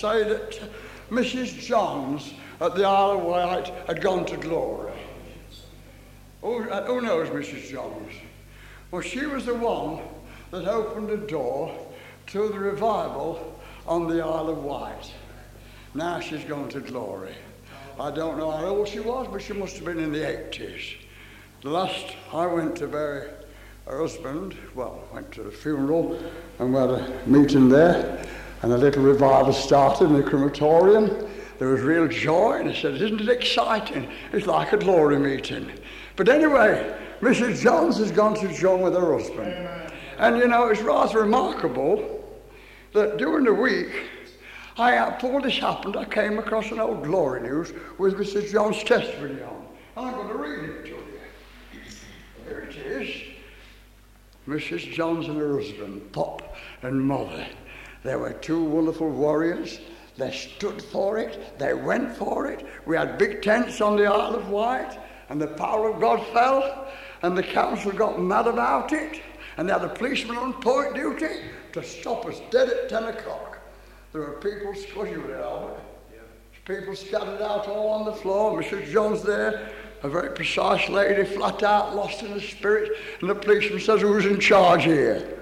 say that Mrs. Johns at the Isle of Wight had gone to glory. Who, uh, who knows Mrs. Johns? Well, she was the one that opened the door to the revival on the Isle of Wight. Now she's gone to glory. I don't know how old she was, but she must have been in the 80s. The last I went to bury her husband, well, went to the funeral and we had a meeting there, and a little revival started in the crematorium. There was real joy, and he said, Isn't it exciting? It's like a glory meeting. But anyway, Mrs. Johns has gone to join with her husband. And you know, it's rather remarkable that during the week, I, before this happened, I came across an old Glory News with Mrs. John's testimony on. I'm going to read it to you. Here it is. Mrs. Johns and her husband, Pop and Mother. They were two wonderful warriors. They stood for it. They went for it. We had big tents on the Isle of Wight, and the power of God fell, and the council got mad about it, and they had a policeman on point duty to stop us dead at 10 o'clock. There were people squishing with it, Albert. People scattered out all on the floor. Mrs. Johns there, a very precise lady, flat out, lost in the spirit, and the policeman says, Who's in charge here?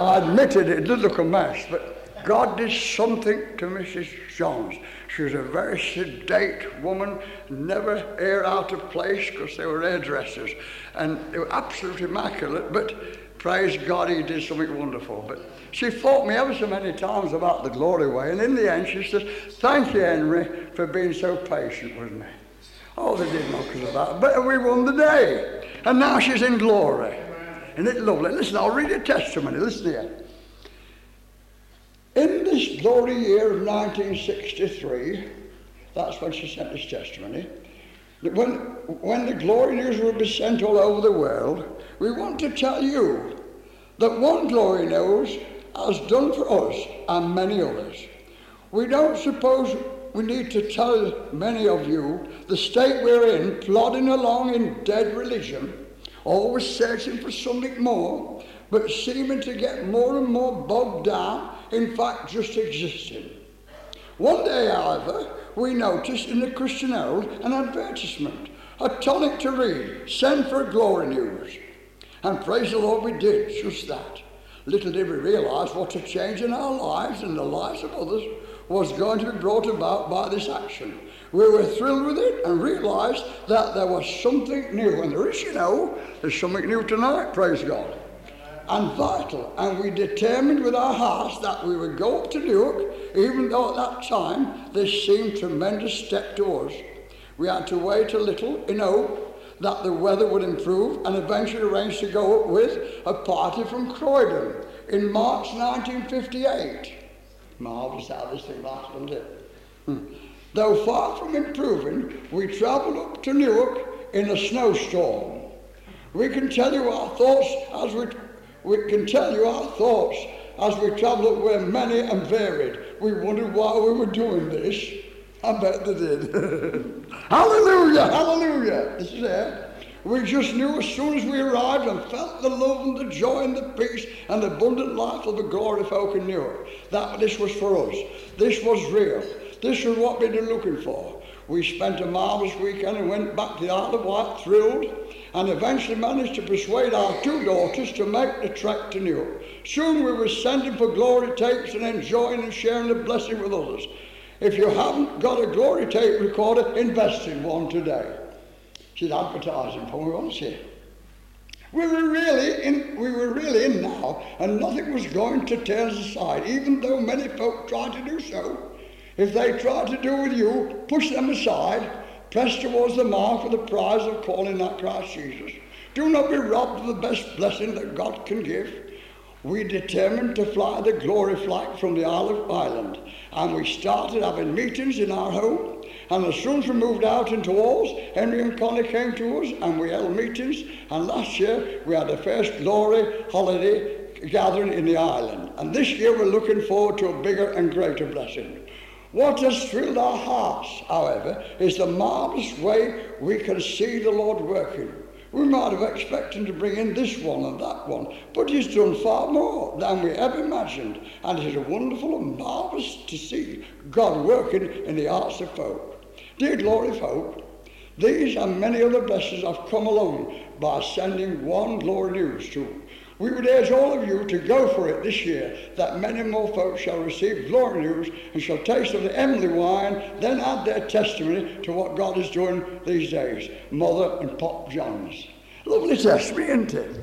I admitted it did look a mess, but God did something to Mrs. Johns. She was a very sedate woman, never air out of place because they were hairdressers. And they were absolutely immaculate, but praise God, he did something wonderful. But she fought me ever so many times about the glory way, and in the end she says, Thank you, Henry, for being so patient with me. Oh, they did knock us about, but we won the day. And now she's in glory. Isn't it lovely? Listen, I'll read a testimony. Listen here. In this glory year of 1963, that's when she sent this testimony, when, when the glory news will be sent all over the world, we want to tell you that one glory news has done for us and many others. We don't suppose we need to tell many of you the state we're in, plodding along in dead religion, always searching for something more, but seeming to get more and more bogged down, in fact, just existing. One day, however, we noticed in the Christian Herald an advertisement, a tonic to read, send for glory news. And praise the Lord, we did just that. Little did we realize what a change in our lives and the lives of others was going to be brought about by this action. We were thrilled with it and realized that there was something new. And there is, you know, there's something new tonight, praise God. And vital. And we determined with our hearts that we would go up to Newark, even though at that time this seemed tremendous step to us. We had to wait a little in hope that the weather would improve and eventually arranged to go up with a party from Croydon in March 1958. Marvellous how this thing lasts, doesn't it? Hmm. Though far from improving, we travelled up to Newark in a snowstorm. We can tell you our thoughts as we, we can tell you our thoughts as we travelled were many and varied. We wondered why we were doing this. I bet they did. hallelujah, hallelujah. This is it. We just knew as soon as we arrived and felt the love and the joy and the peace and the abundant life of the glory folk in Newark that this was for us. This was real. This was what we'd been looking for. We spent a marvellous weekend and went back to the Isle of Wight thrilled and eventually managed to persuade our two daughters to make the trek to Newark. Soon we were sending for glory tapes and enjoying and sharing the blessing with others. If you haven't got a glory tape recorder, invest in one today. She's advertising for me, wasn't she? We were really in, we were really in now, and nothing was going to tear us aside, even though many folk tried to do so. If they try to do with you, push them aside, press towards the mark for the prize of calling that Christ Jesus. Do not be robbed of the best blessing that God can give. We determined to fly the glory flag from the Isle of Ireland, and we started having meetings in our home and as soon as we moved out into Wales, Henry and Connie came to us and we held meetings. And last year we had the first glory holiday gathering in the island. And this year we're looking forward to a bigger and greater blessing. What has thrilled our hearts, however, is the marvellous way we can see the Lord working. We might have expected to bring in this one and that one, but he's done far more than we ever imagined. And it is wonderful and marvellous to see God working in the hearts of folk. Dear glory folk, these and many other blessings have come along by sending one glory news to we would urge all of you to go for it this year, that many more folks shall receive glory news and shall taste of the heavenly wine, then add their testimony to what God is doing these days. Mother and Pop Johns. Lovely testimony, isn't it?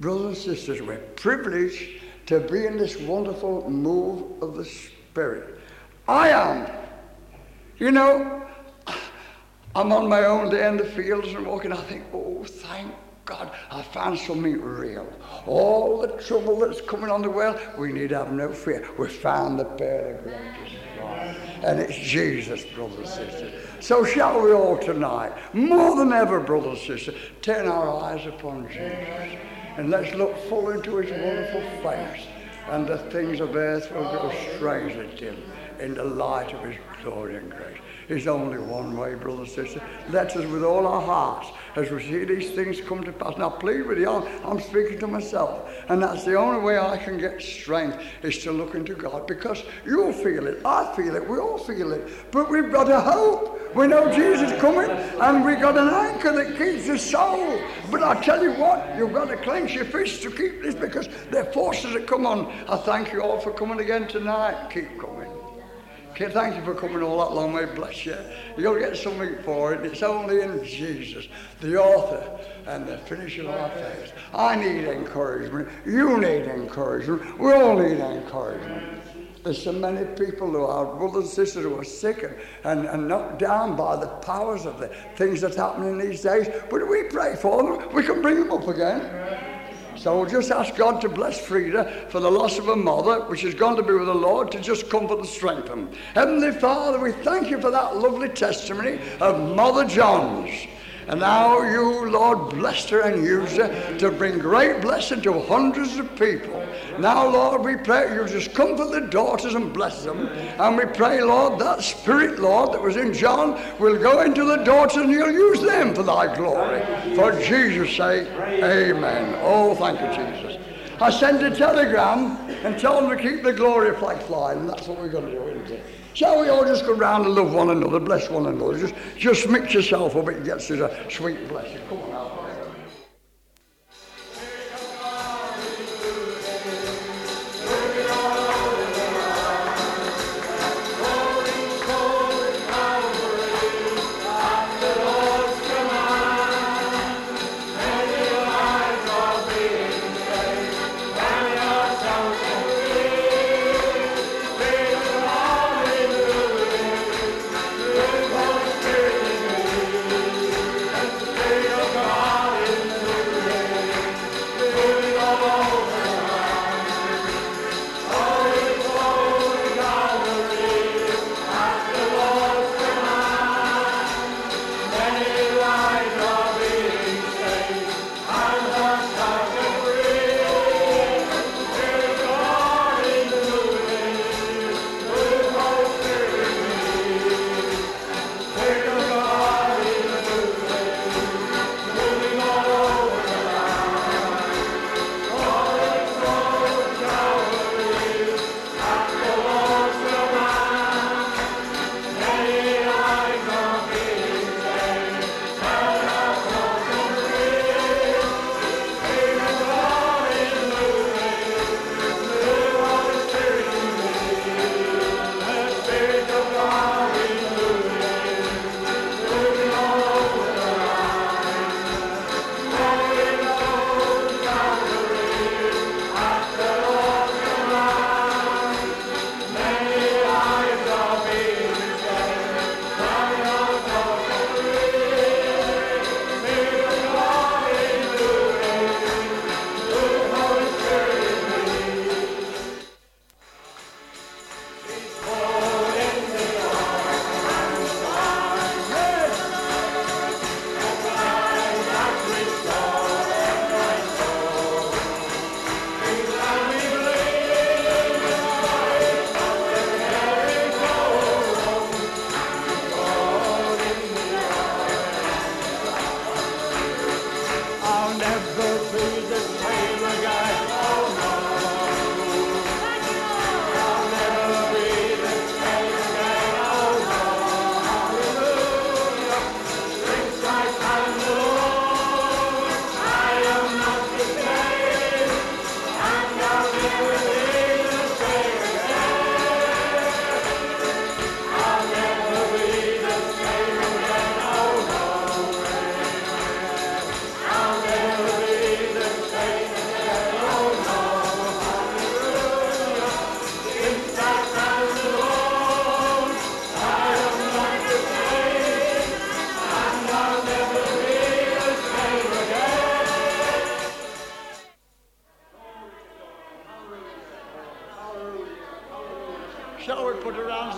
Brothers and sisters, we're privileged to be in this wonderful move of the Spirit. I am. You know, I'm on my own day in the fields and walking. I think, oh, thank God, I found something real. All the trouble that's coming on the world, we need have no fear. We found the pearl of greatest. And it's Jesus, brothers and sisters. So shall we all tonight, more than ever, brothers and sisters, turn our eyes upon Jesus. And let's look full into his wonderful face. And the things of earth will grow strangely dim in the light of his glory and grace. There's only one way, brothers and sisters. Let us with all our hearts as we see these things come to pass. Now, please with you, I'm speaking to myself. And that's the only way I can get strength is to look into God because you'll feel it. I feel it. We all feel it. But we've got a hope. We know Jesus coming and we've got an anchor that keeps the soul. But I tell you what, you've got to clench your fists to keep this because are forces that come on. I thank you all for coming again tonight. Keep coming. Thank you for coming all that long way. Bless you. You'll get something for it. It's only in Jesus, the author and the finisher of our faith. I need encouragement. You need encouragement. We all need encouragement. There's so many people who are brothers and sisters who are sick and, and knocked down by the powers of the things that's happening these days. But we pray for them. We can bring them up again. So we'll just ask God to bless Frida for the loss of her mother, which has gone to be with the Lord, to just comfort and strengthen. Heavenly Father, we thank you for that lovely testimony of Mother John's. And now you, Lord, blessed her and used her to bring great blessing to hundreds of people. Now, Lord, we pray you just comfort the daughters and bless them. And we pray, Lord, that spirit, Lord, that was in John will go into the daughters and you'll use them for thy glory. For Jesus' sake, amen. Oh, thank you, Jesus. I sent a telegram and tell them to keep the glory flag flying. And that's what we're going to do, isn't it? Shall we all just go round and love one another, bless one another? Just, just mix yourself up, it gets us a sweet blessing. Come on now.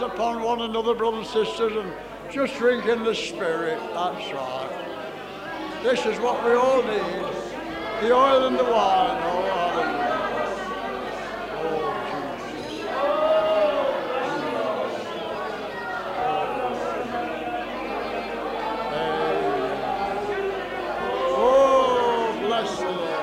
Upon one another, brothers and sisters, and just drink in the Spirit. That's right. This is what we all need the oil and the wine. Oh, hallelujah. Oh, Jesus. Oh, bless the Lord.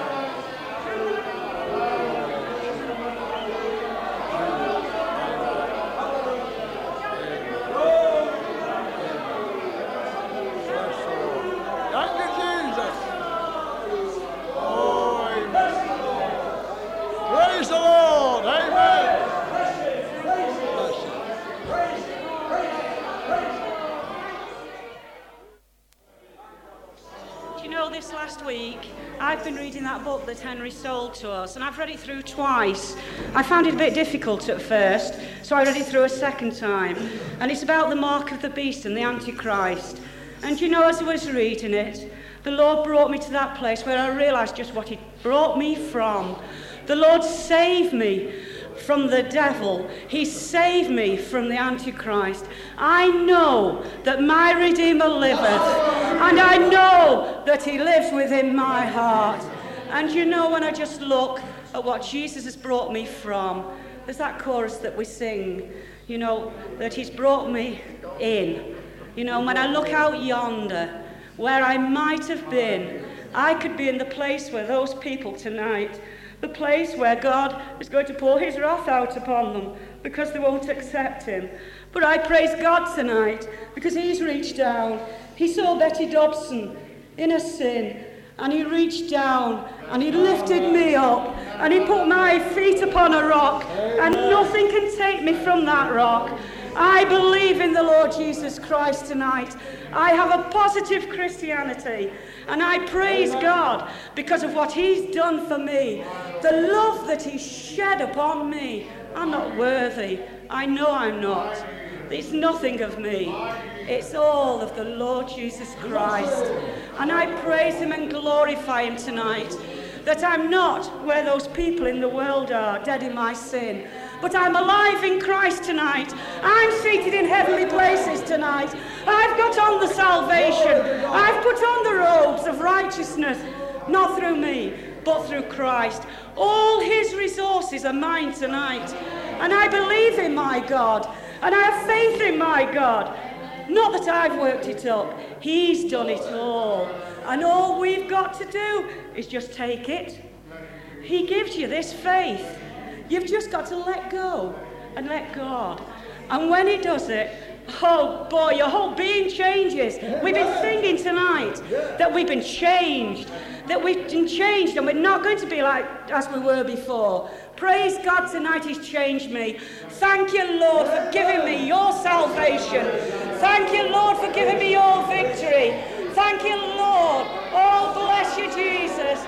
Bless the Lord. Thank you, Jesus. Oh, amen. Praise the Lord. Amen. Bless you. Do you know this last week? I've been reading that Henry sold to us, and I've read it through twice. I found it a bit difficult at first, so I read it through a second time. And it's about the mark of the beast and the Antichrist. And you know, as I was reading it, the Lord brought me to that place where I realised just what He brought me from. The Lord saved me from the devil. He saved me from the Antichrist. I know that my Redeemer liveth, and I know that He lives within my heart. And you know, when I just look at what Jesus has brought me from, there's that chorus that we sing, you know, that He's brought me in. You know, when I look out yonder, where I might have been, I could be in the place where those people tonight, the place where God is going to pour his wrath out upon them because they won't accept him. But I praise God tonight because he's reached down. He saw Betty Dobson in a sin and he reached down and he lifted me up and he put my feet upon a rock and nothing can take me from that rock. I believe in the Lord Jesus Christ tonight. I have a positive Christianity and I praise God because of what He's done for me. The love that He shed upon me. I'm not worthy. I know I'm not. It's nothing of me. It's all of the Lord Jesus Christ. And I praise Him and glorify Him tonight that I'm not where those people in the world are, dead in my sin. But I'm alive in Christ tonight. I'm seated in heavenly places tonight. I've got on the salvation. I've put on the robes of righteousness, not through me, but through Christ. All his resources are mine tonight. And I believe in my God. And I have faith in my God. Not that I've worked it up, He's done it all. And all we've got to do is just take it. He gives you this faith. You've just got to let go and let God. And when He does it, oh boy, your whole being changes. We've been singing tonight that we've been changed, that we've been changed and we're not going to be like as we were before. Praise God tonight, He's changed me. Thank you, Lord, for giving me your salvation. Thank you, Lord, for giving me your victory. Thank you, Lord. Oh, bless you, Jesus.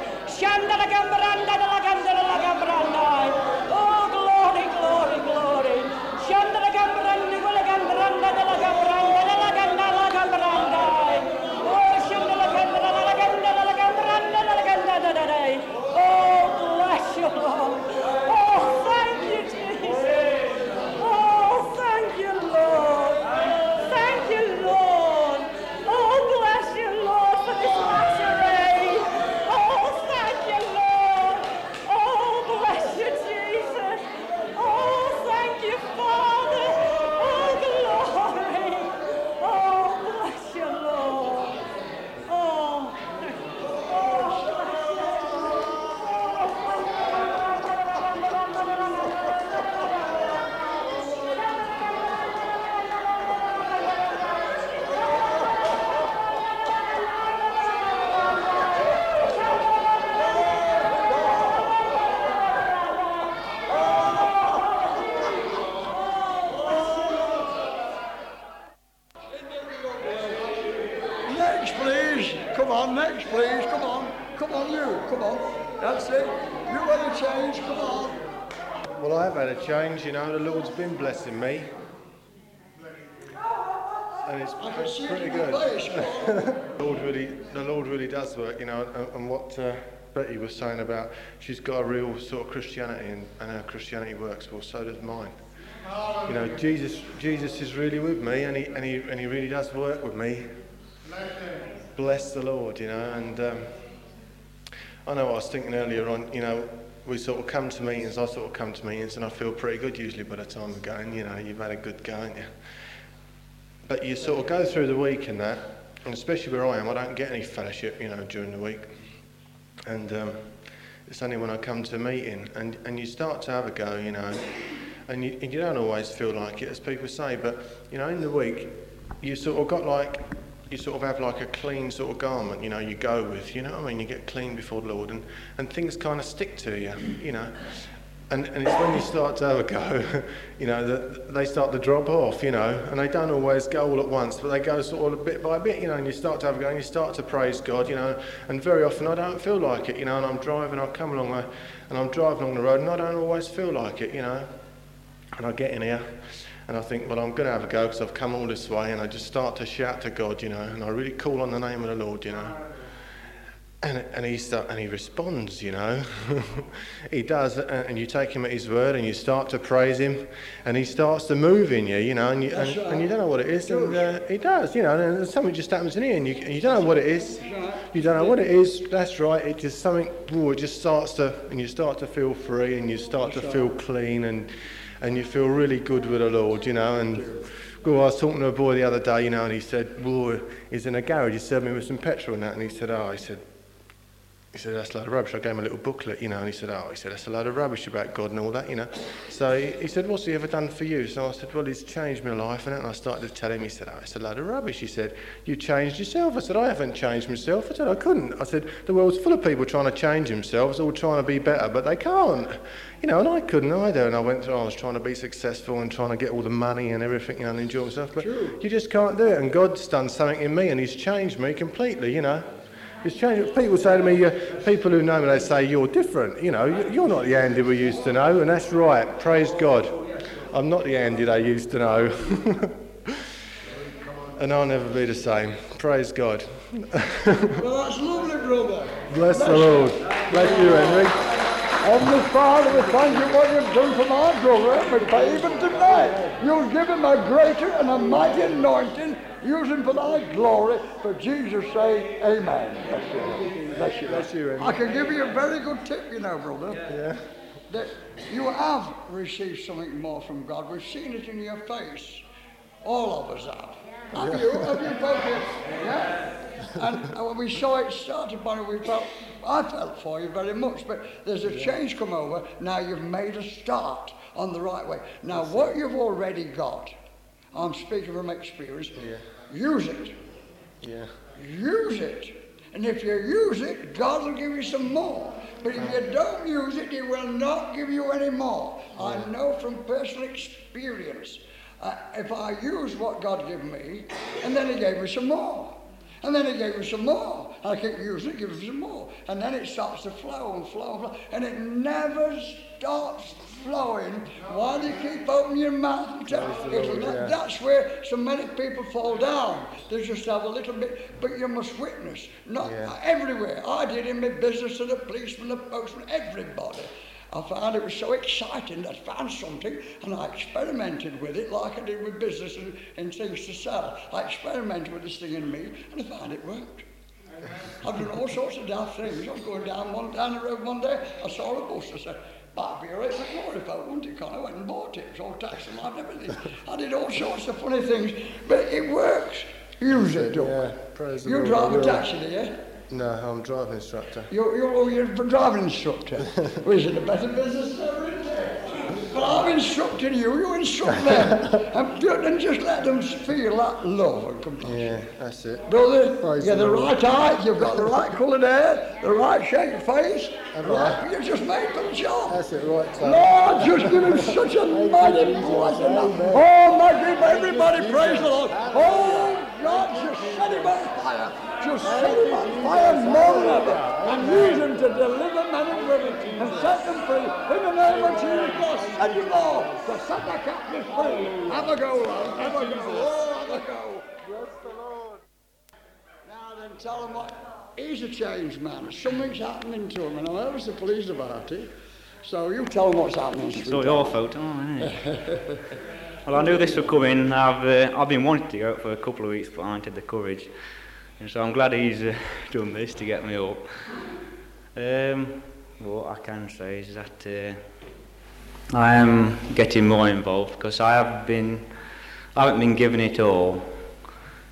Next, please. Come on, next, please. Come on. Come on, you. Come on. That's it. You want to change. Come on. Well, I've had a change, you know, the Lord's been blessing me. And it's I pretty good. face. Come on. The Lord really, the Lord really does work, you know, and, and what uh, Betty was saying about she's got a real sort of Christianity and, and her Christianity works, well, so does mine. You know, Jesus, Jesus is really with me, and he, and he, and he really does work with me. Bless the Lord, you know. And um, I know I was thinking earlier on. You know, we sort of come to meetings. I sort of come to meetings, and I feel pretty good usually by the time we're going. You know, you've had a good go, haven't you? But you sort of go through the week and that, and especially where I am, I don't get any fellowship, you know, during the week. And um, it's only when I come to a meeting, and, and you start to have a go, you know, and you, and you don't always feel like it, as people say, but, you know, in the week, you sort of got like, you sort of have like a clean sort of garment, you know, you go with, you know I mean? You get clean before the Lord, and, and things kind of stick to you, you know. And, and it's when you start to have a go, you know, that they start to drop off, you know, and they don't always go all at once, but they go sort of bit by bit, you know, and you start to have a go and you start to praise God, you know, and very often I don't feel like it, you know, and I'm driving, I come along and I'm driving along the road and I don't always feel like it, you know, and I get in here and I think, well, I'm going to have a go because I've come all this way, and I just start to shout to God, you know, and I really call on the name of the Lord, you know. And, and, he start, and he responds, you know. he does, and you take him at his word and you start to praise him, and he starts to move in you, you know, and you, and, and you don't know what it is, and uh, he does, you know, and something just happens in here, and you, and you don't know what it is. You don't know what it is, that's right, it just something, ooh, it just starts to, and you start to feel free, and you start to feel clean, and, and you feel really good with the Lord, you know, and. Well, I was talking to a boy the other day, you know, and he said, well, he's in a garage, he served me with some petrol and that, and he said, oh, he said, he said, that's a load of rubbish. I gave him a little booklet, you know, and he said, oh, he said, that's a load of rubbish about God and all that, you know. So he, he said, what's he ever done for you? So I said, well, he's changed my life and, and I started to tell him, he said, oh, it's a load of rubbish. He said, you changed yourself. I said, I haven't changed myself. I said, I couldn't. I said, the world's full of people trying to change themselves, all trying to be better, but they can't. You know, and I couldn't either. And I went through, I was trying to be successful and trying to get all the money and everything, you know, and enjoy myself. But you just can't do it. And God's done something in me and he's changed me completely, you know. It's changed. People say to me, uh, people who know me, they say, you're different. You know, you're not the Andy we used to know. And that's right. Praise God. I'm not the Andy they used to know. and I'll never be the same. Praise God. Well, that's lovely, brother. Bless the Lord. Bless you, Henry. Heavenly Father, we thank you what you've done for my brother, we pray even tonight. You'll give him a greater and a mighty anointing, use him for thy glory. For Jesus' sake, amen. Bless you. Bless you. Bless you, Henry. I can give you a very good tip, you know, brother. Yeah. That you have received something more from God. We've seen it in your face. All of us have. Have you? Have you both? Yeah. And uh, when we saw it start upon it, we felt, I felt for you very much, but there's a change come over. Now you've made a start on the right way. Now, what you've already got, I'm speaking from experience, Yeah. use it. Yeah. Use it. And if you use it, God will give you some more. But if you don't use it, He will not give you any more. I know from personal experience. Uh, if I use what God gave me, and then He gave me some more. And then He gave me some more. I keep using it, give me some more. And then it starts to flow and flow and flow. And it never stops flowing Why do you keep opening your mouth and tell Lord, yeah. That's where so many people fall down. They just have a little bit, but you must witness. Not Yeah. everywhere. I did in my business to the policeman, the postman, everybody. I found it was so exciting. that I found something and I experimented with it like I did with business and, and things to sell. I experimented with this thing in me and I found it worked. I've done all sorts of daft things. I was going down one down the road one day. I saw a bus. I said, "Might be all right for glory if I wanted to." I went and bought it. It was all tax and everything. I did all sorts of funny things, but it works. Use it, don't Yeah. you? Praise the You Lord. drive a taxi, do you? No, I'm driving instructor. You're, you're, oh, you're a driving instructor. well, is it a better business ever, isn't it? But I'm instructing you, you instruct them. and, and just let them feel that love and compassion. Yeah, that's it. Brother, Praise you're the the right height, you've got the right coloured hair, the right shaped face, right, you're just made for the job. That's it, right, Tom. Lord, just give him such a mighty blessing. Oh, my people, everybody praise the Lord. Oh, God, just set him on fire. Just set him on fire more than. And use him to deliver men and women and set them free. In the name of Jesus, God, send you Lord to set the captives free. Have a go, Lord. Have a go. Oh, have a go. Bless the Lord. Now then, tell him what. He's a changed man. Something's happening to him, and I was the police about it. So you tell them what's happening. So sweetheart. your photo, isn't well, I knew this would come in. I've uh, I've been wanting to go out for a couple of weeks, but I ain't had the courage. And so I'm glad he's uh, done this to get me up. Um, what I can say is that uh, I am getting more involved because I have been, I haven't been given it all,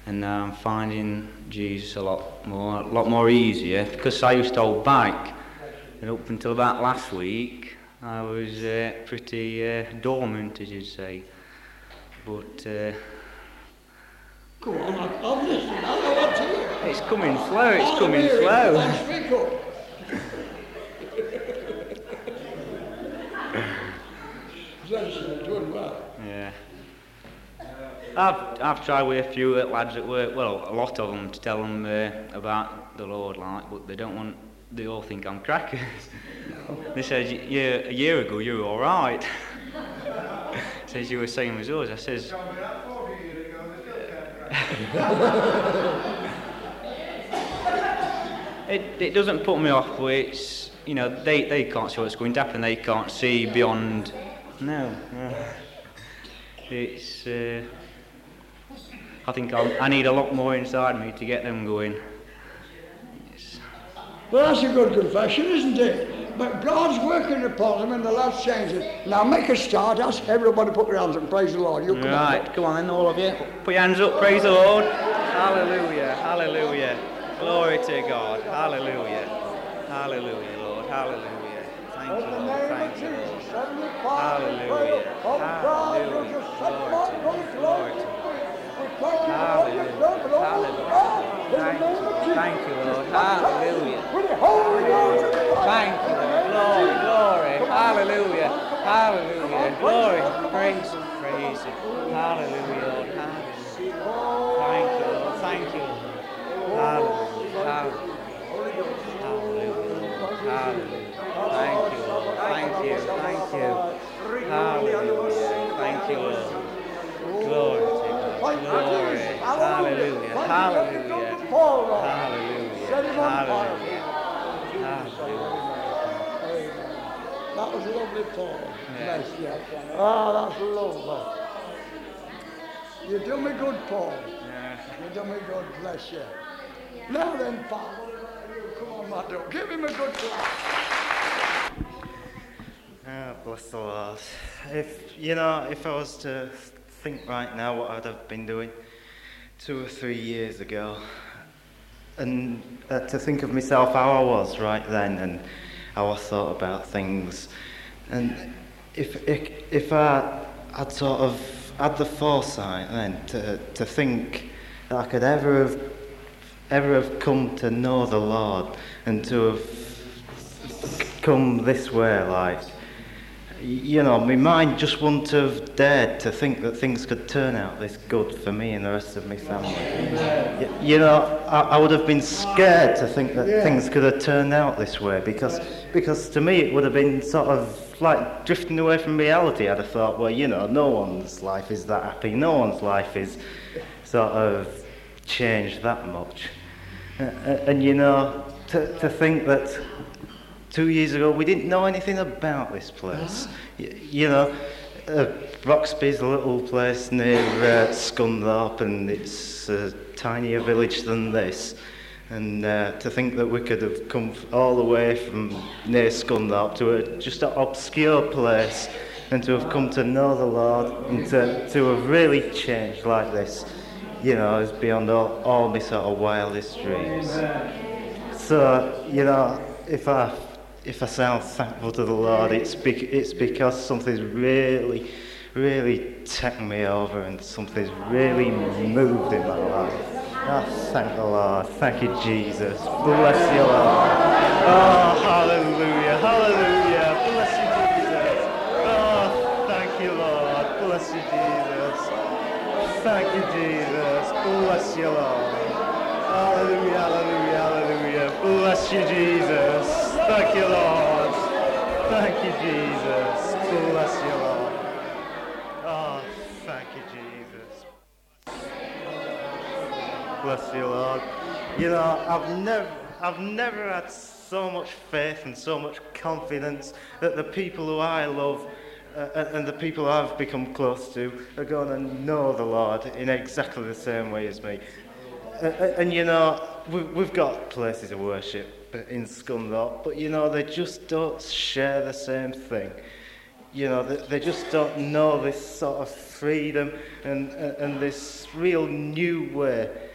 and now I'm finding Jesus a lot more, a lot more easier because I used to hold back, and up until about last week, I was uh, pretty uh, dormant, as you'd say. But Go on, I've, I've listened. I know what to hear. it's coming slow. It's I'm coming slow. Then speak up. Then she's doing well. Yeah. I've, I've tried with a few lads at work, well, a lot of them, to tell them uh, about the Lord, like, but they don't want, they all think I'm crackers. they said, yeah, a year ago you were all right. says you were same as us. I says, it, it doesn't put me off, but it's, you know, they, they can't see what's going to happen. They can't see beyond, no. It's, uh, I think I'll, I need a lot more inside me to get them going. It's, Well, that's a good confession, isn't it? But God's working upon them and the lad's changing. Now make a start. Ask everybody to put their hands up and praise the Lord. You come on. right, come on then, all of you. Put your hands up, praise the Lord. Hallelujah, hallelujah. Glory to God. Hallelujah. Hallelujah, Lord. Hallelujah. Thank you, Lord. Thank you, Lord. Heavenly Father, we pray Hallelujah. of God, you Hallelujah. just set them Glory to God. Glory. Glory to God. We thank you for what you've done, but Hallelujah. the Thank you. Thank you, Lord. Hallelujah. For the Holy Ghost and the Father. Thank you, Lord. Glory, glory. Hallelujah. Hallelujah. Glory. Praise Him. Praise Him. Hallelujah. Hallelujah. Thank you, Lord. Thank you, Lord. Hallelujah. Hallelujah. Hallelujah. Hallelujah. Thank you, Lord. Thank you. Thank you. Hallelujah. Thank you, Lord. Glory to God. Glory. Hallelujah. Hallelujah. Hallelujah. Hallelujah. Hallelujah. That was lovely, Paul. Yeah. Bless you. Ah, that's lovely. You do me good, Paul. Yeah. You do me good. Bless you. Now then, you come on, Matthew. Give him a good clap. Ah, bless the Lord. If you know, if I was to think right now what I'd have been doing two or three years ago, and uh, to think of myself how I was right then and how I thought about things, and if if, if I had sort of had the foresight then to to think that I could ever have ever have come to know the Lord and to have come this way like you know, my mind just wouldn't have dared to think that things could turn out this good for me and the rest of my family. You know, I, I would have been scared to think that things could have turned out this way because, because to me it would have been sort of like drifting away from reality. I'd have thought, well, you know, no one's life is that happy, no one's life is sort of changed that much. And you know, to, to think that two years ago we didn't know anything about this place. Y- you know, uh, Roxby's a little place near uh, Scunthorpe and it's a tinier village than this. And uh, to think that we could have come all the way from near Scunthorpe to a, just an obscure place and to have come to know the Lord and to, to have really changed like this, you know, is beyond all, all my sort of wildest dreams. So, you know, if I if I sound thankful to the Lord, it's bec- it's because something's really, really taken me over and something's really moved in my life. Oh, thank the Lord. Thank you, Jesus. Bless you, Lord. Oh, hallelujah, hallelujah. Bless you, Jesus. Oh, thank you, Lord. Bless you, Jesus. Thank you, Jesus. Bless you, Lord. Hallelujah, hallelujah, hallelujah. Bless you, Jesus. Thank you, Lord. Thank you, Jesus. Bless you, Lord. Bless you, Lord. You know, I've never, I've never had so much faith and so much confidence that the people who I love uh, and the people I've become close to are going to know the Lord in exactly the same way as me. Uh, and you know, we've, we've got places of worship in Scunthorpe, but you know, they just don't share the same thing. You know, they, they just don't know this sort of freedom and, and, and this real new way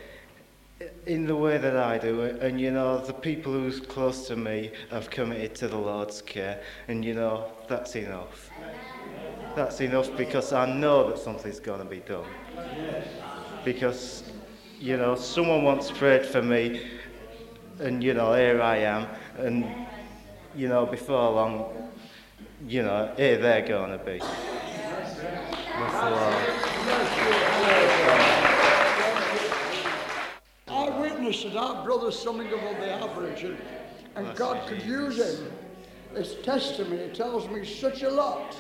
in the way that I do. And you know, the people who's close to me have committed to the Lord's care, and you know, that's enough. That's enough because I know that something's going to be done. Because, you know, someone once prayed for me, and, you know, here I am, and, you know, before long, you know, here they're going to be. Bless the Lord. That our ah, brother's something above the average, and, and God could use him. His testimony tells me such a lot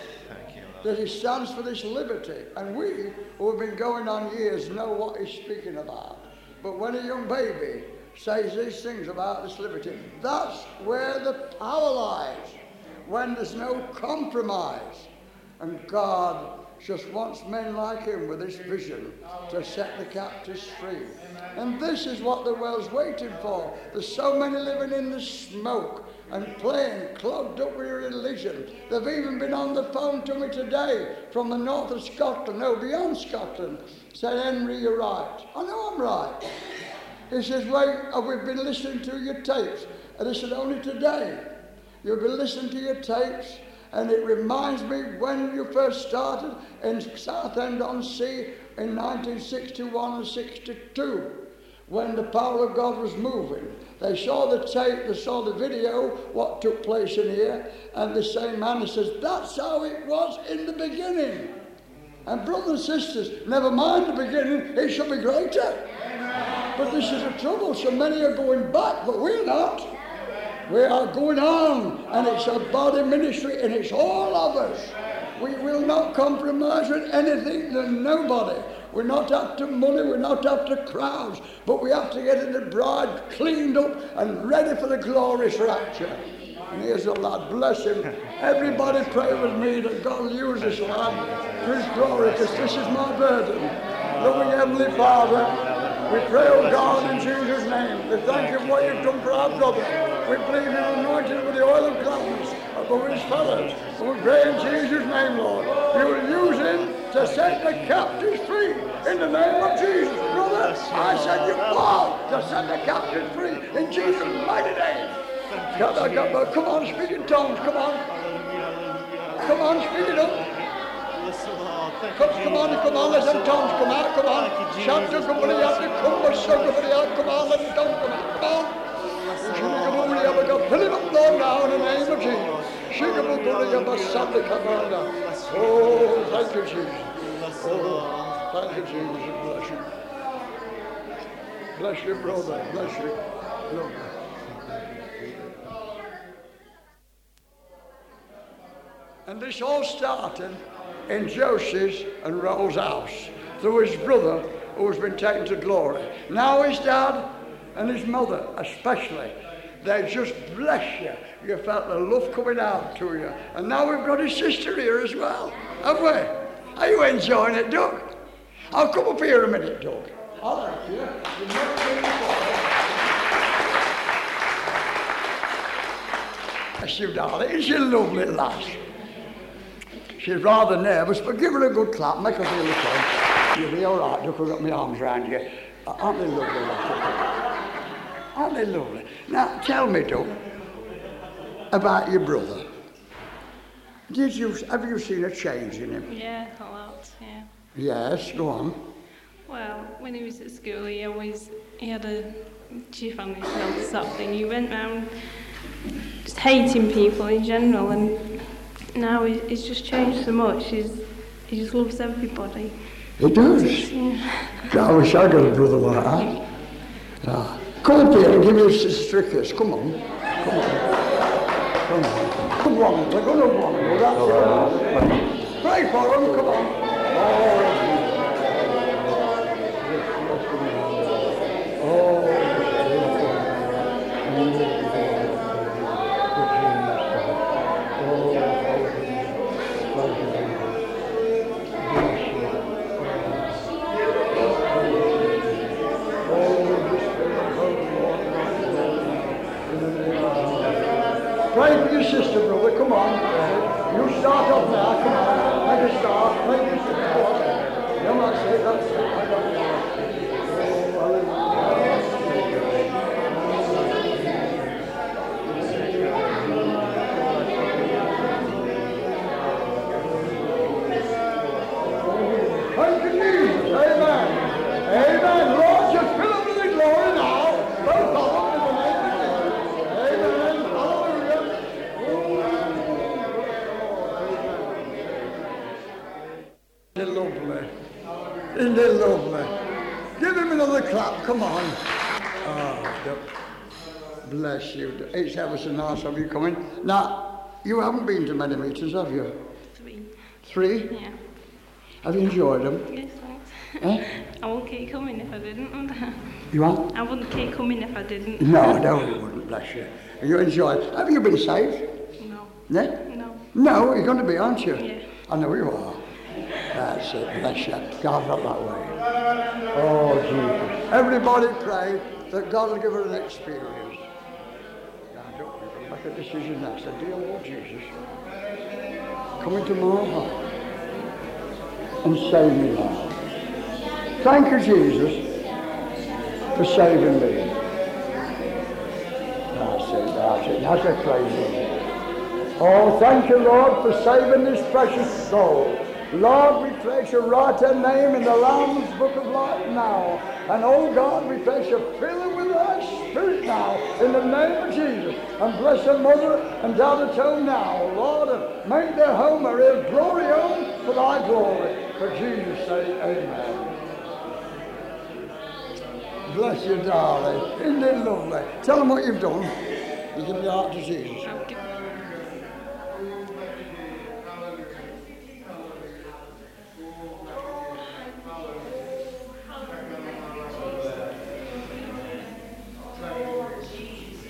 you, that he stands for this liberty. And we, who have been going on years, know what he's speaking about. But when a young baby says these things about this liberty, that's where the power lies. When there's no compromise. And God just wants men like him with this vision to set the captives free. And this is what the world's waiting for. There's so many living in the smoke and playing, clogged up with religion. They've even been on the phone to me today from the north of Scotland, no, beyond Scotland. Said, Henry, you're right. I know I'm right. He says, wait, we've been listening to your tapes. And I said, only today. You've been listening to your tapes, and it reminds me when you first started in Southend on Sea in 1961 and 62, when the power of God was moving. They saw the tape, they saw the video, what took place in here, and the same man says, That's how it was in the beginning. And brothers and sisters, never mind the beginning, it shall be greater. But this is a trouble. So many are going back, but we're not. We are going on, and it's a body ministry, and it's all of us. We will not compromise with anything than nobody. We're not after money, we're not after crowds, but we have to get the bride cleaned up and ready for the glorious rapture. And here's a lad, bless him. Everybody pray with me that God will use this lad for his glory, because this is my burden. Loving Heavenly Father, we pray, oh God, in Jesus'. We thank you for what you've done for our brother. We believe you anointed with the oil of gladness above his fellows. And we pray in Jesus' name, Lord. You will use him to set the captives free in the name of Jesus. Brother, I said you fall to set the captives free in Jesus' mighty name. Come on, speak in tongues. Come on. Come on, speak it up. Come, you, come on, come on, let them come out, come on. Shout to come on, you have to come, but so come on, come on, tongues come on. Come on, fill it up, Lord, now in the name of Jesus. Oh, thank you, Jesus. The Lord. Thank you, Jesus. Bless you. Bless you, brother. Bless you. Lord. And this all started in Joseph's and Roll's house through his brother who has been taken to glory. Now his dad and his mother especially, they just bless you. You felt the love coming out to you. And now we've got his sister here as well, have we? Are you enjoying it, Doug? I'll come up here a minute, Doug. I like you. Bless you, darling. She a lovely lass? She's rather nervous, but give her a good clap, make her feel the same. You'll be all right, look, I've got my arms round you. Uh, Aren't they lovely. Aren't they lovely? Now, tell me, Doug, about your brother. Did you, have you seen a change in him? Yeah, a lot, yeah. Yes, go on. Well, when he was at school, he always, he had a chip on his nose, sort of thing. He went round just hating people in general, and now he's just changed so much. He's, he just loves everybody. He does. Yeah. I wish I got a brother like that. Ah. Come up here and give me a sister. Come on. Come on. Come on. Come on. We're going to want. Pray for him. Come on. Oh, Isn't lovely? Give him another clap. Come on. Oh, bless you. It's ever so nice of you coming. Now, you haven't been to many meetings, have you? Three. Three? Yeah. Have you enjoyed them? Yes, thanks. Eh? I won't keep coming if I didn't. would I? You want? I wouldn't keep coming if I didn't. No, no, you wouldn't, bless you. You enjoyed. Have you been saved? No. No? No. No, you're going to be, aren't you? Yeah. I know you are. It, bless you. God, that way. Oh, Jesus. Everybody pray that God will give her an experience. Now, don't you make a decision now. Say, dear Lord Jesus, come into my heart and save me now. Thank you, Jesus, for saving me. That's it, that's it. That's a praise Him. Oh, thank you, Lord, for saving this precious soul. Lord, we place your hand name in the Lamb's Book of Life now. And oh God, place your fill her with thy spirit now in the name of Jesus. And bless your mother and at home now, Lord, make their home a real glory home for thy glory. For Jesus' sake, amen. Bless you, darling. Isn't it lovely? Tell them what you've done. You give your heart to Jesus.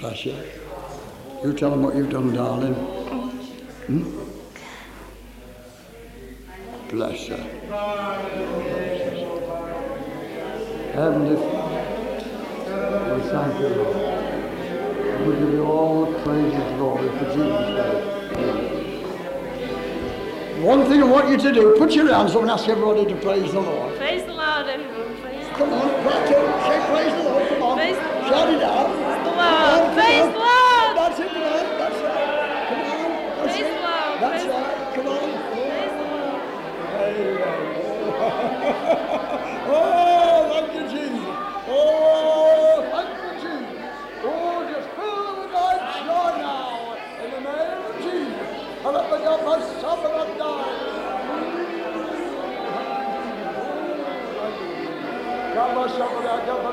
Bless you. You tell them what you've done, darling. Hmm? Bless you. Heavenly Father, we thank you, Lord. We give you all the praise and glory for Jesus' sake. One thing I want you to do, put your hands up and ask everybody to praise the Lord. Praise the Lord, everyone. Praise the Come on, right up, say praise the Lord, come on. Praise- Shout it out. Praise on. That's it, come on, that's right. Come on, that's Praise it. the That's Praise- right, come on. Praise Lord. oh, thank you, Jesus. Oh, thank you, Jesus. Oh, just fill them with thy joy now. In the name of Jesus. And let me get my supper and die. God bless somebody, I got for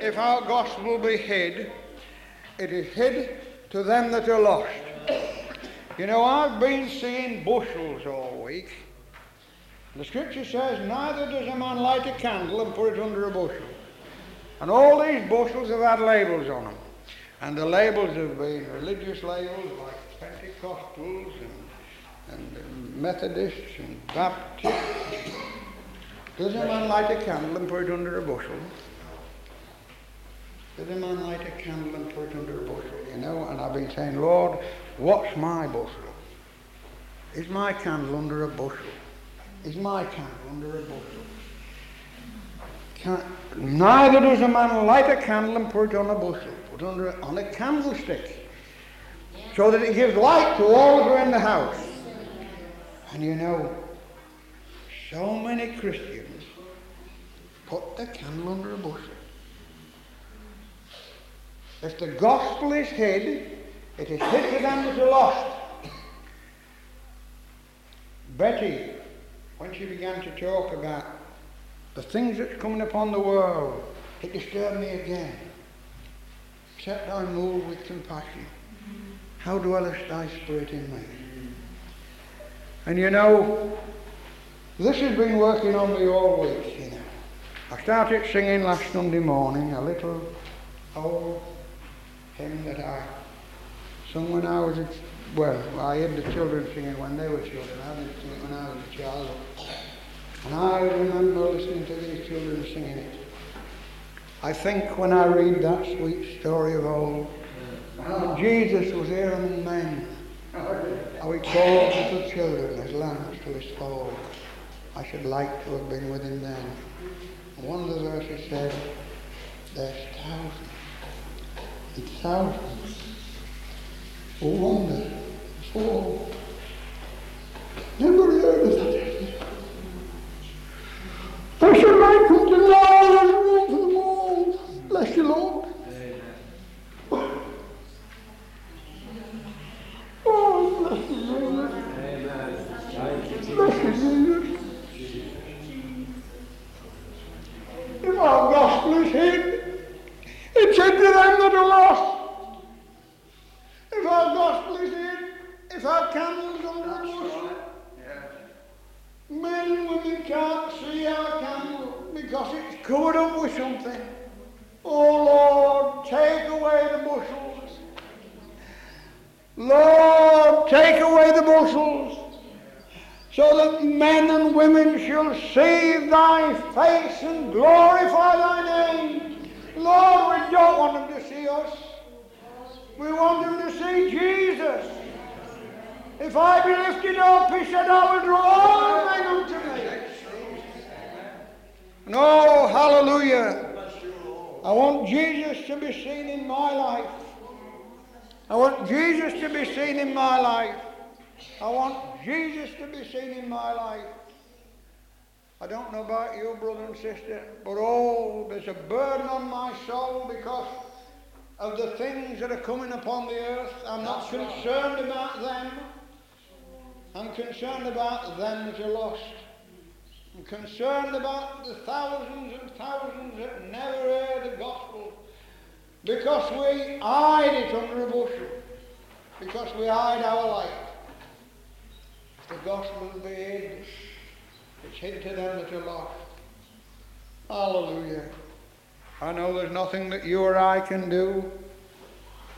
If our gospel be hid, it is hid to them that are lost. You know, I've been seeing bushels all week. The scripture says, Neither does a man light a candle and put it under a bushel. And all these bushels have had labels on them. And the labels have been religious labels like Pentecostals and, and Methodists and Baptists. Does a man light a candle and put it under a bushel? Does a man light a candle and put it under a bushel? You know, and I've been saying, Lord, what's my bushel? Is my candle under a bushel? Is my candle under a bushel? Can, neither does a man light a candle and put it on a bushel, put it under a, on a candlestick, so that it gives light to all who are in the house. And you know, so many Christians put the candle under a bushel. If the gospel is hid, it is hid to them that are lost. Betty, when she began to talk about the things that's coming upon the world, it disturbed me again. except I move with compassion. How dwelleth thy spirit in me? And you know, this has been working on me all week, you know. I started singing last Sunday morning a little old hymn that I sung when I was a, well, I had the children singing when they were children. I didn't sing it when I was a child. And I remember listening to these children singing it. I think when I read that sweet story of old, Jesus was here among men, how he called little children as lambs to his fold. I should like to have been with him then. One of the verses said, there's thousands and thousands who wander, fall. Never heard of that. I should like them to know there's room for them all. Bless you, Lord. Oh, bless you, Lord. Bless you, Jesus. If our gospel is hid, it's hid to them that are lost. If our gospel is hid, if our candle's under a bushel, men and women can't see our candle because it's covered up with something. Oh Lord, take away the bushels. Lord, take away the bushels so that men and women shall see thy face and glorify thy name. Lord, we don't want them to see us. We want them to see Jesus. If I be lifted up, he said, I will draw all men unto me. No, hallelujah. I want Jesus to be seen in my life. I want Jesus to be seen in my life. I want Jesus to be seen in my life. I don't know about you, brother and sister, but oh, there's a burden on my soul because of the things that are coming upon the earth. I'm not concerned about them. I'm concerned about them that are lost. Concerned about the thousands and thousands that never heard the gospel because we hide it under a bushel, because we hide our light. The gospel will be hid, it's hid to them that are lost. Hallelujah. I know there's nothing that you or I can do,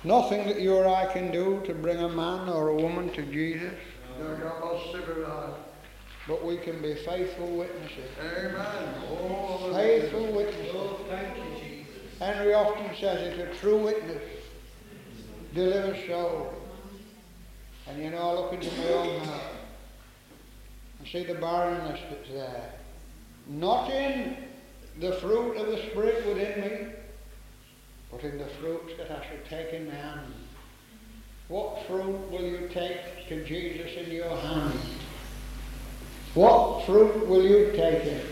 nothing that you or I can do to bring a man or a woman to Jesus. But we can be faithful witnesses. Amen. Oh, Faithful witnesses. thank you, Jesus. Henry often says it's a true witness delivers soul. And you know, I look into my own heart and see the barrenness that's there. Not in the fruit of the Spirit within me, but in the fruits that I should take in my hand. What fruit will you take to Jesus in your hand? What fruit will you take in?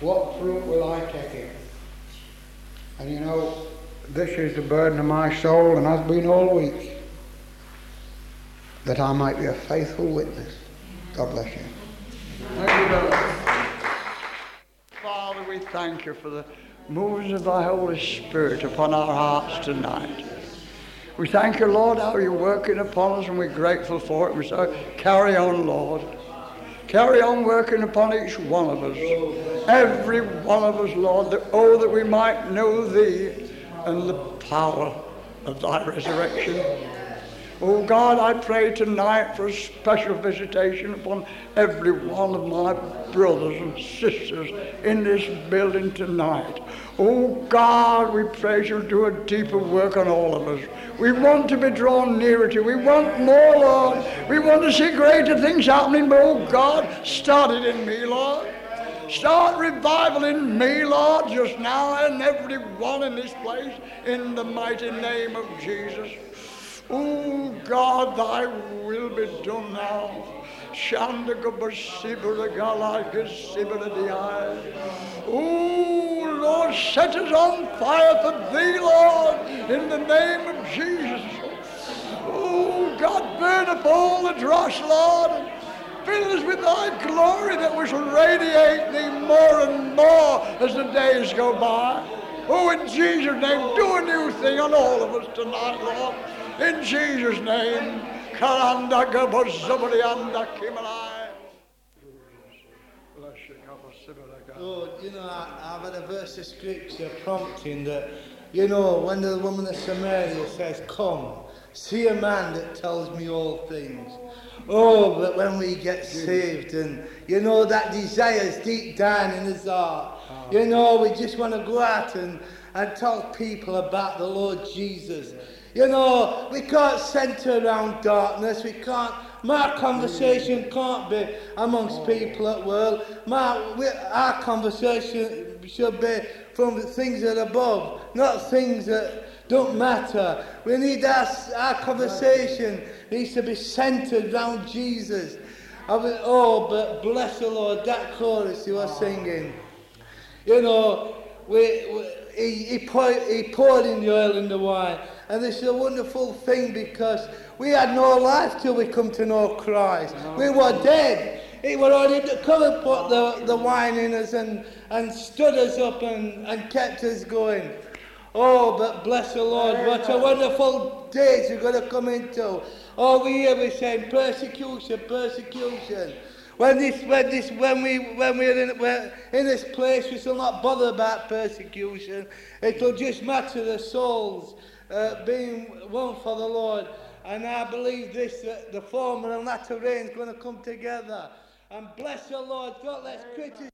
What fruit will I take in? And you know, this is the burden of my soul, and has been all week, that I might be a faithful witness. God bless you. Thank you. Father, we thank you for the movements of thy Holy Spirit upon our hearts tonight. We thank you, Lord, how you're working upon us, and we're grateful for it. We say, carry on, Lord. Carry on working upon each one of us. Every one of us, Lord, that, oh, that we might know thee and the power of thy resurrection. Oh God, I pray tonight for a special visitation upon every one of my brothers and sisters in this building tonight. Oh God, we pray you'll do a deeper work on all of us. We want to be drawn nearer to you. We want more, Lord. We want to see greater things happening, but oh God, start it in me, Lord. Start revival in me, Lord, just now and every one in this place in the mighty name of Jesus. Oh God, thy will be done now. Oh Lord, set us on fire for thee, Lord, in the name of Jesus. Oh God, burn up all the dross, Lord, fill us with thy glory that we shall radiate thee more and more as the days go by. Oh, in Jesus' name, do a new thing on all of us tonight, Lord. In Jesus' name. Karanda gabazabari anda kimalai. Bless you, God. Lord, oh, you know, I, I've had a verse of scripture prompting that, you know, when the woman of Samaria says, Come, see a man that tells me all things. Oh, but when we get saved and, you know, that desire is deep down in his heart, ah. you know, we just want to go out and, and tell people about the Lord Jesus. You know, we can't centre around darkness. We can't. My conversation can't be amongst people at work. My, we, our conversation should be from things that are above, not things that don't matter. We need our, our conversation needs to be centred around Jesus. I mean, oh, but bless the Lord, that chorus you were singing. You know, we, we, he, he, poured, he poured in the oil and the wine. And this is a wonderful thing because we had no life till we come to know Christ. We were dead. It were only to come and put the, the wine in us and, and stood us up and, and kept us going. Oh, but bless the Lord, what a wonderful days we're going to come into. Oh, we hear we saying persecution, persecution. When this, when this, when we, when we're in, we're in this place, we shall not bother about persecution. It'll just matter the souls uh, being won for the Lord. And I believe this, that the former and latter rain is going to come together. And bless the Lord. Don't let's criticize.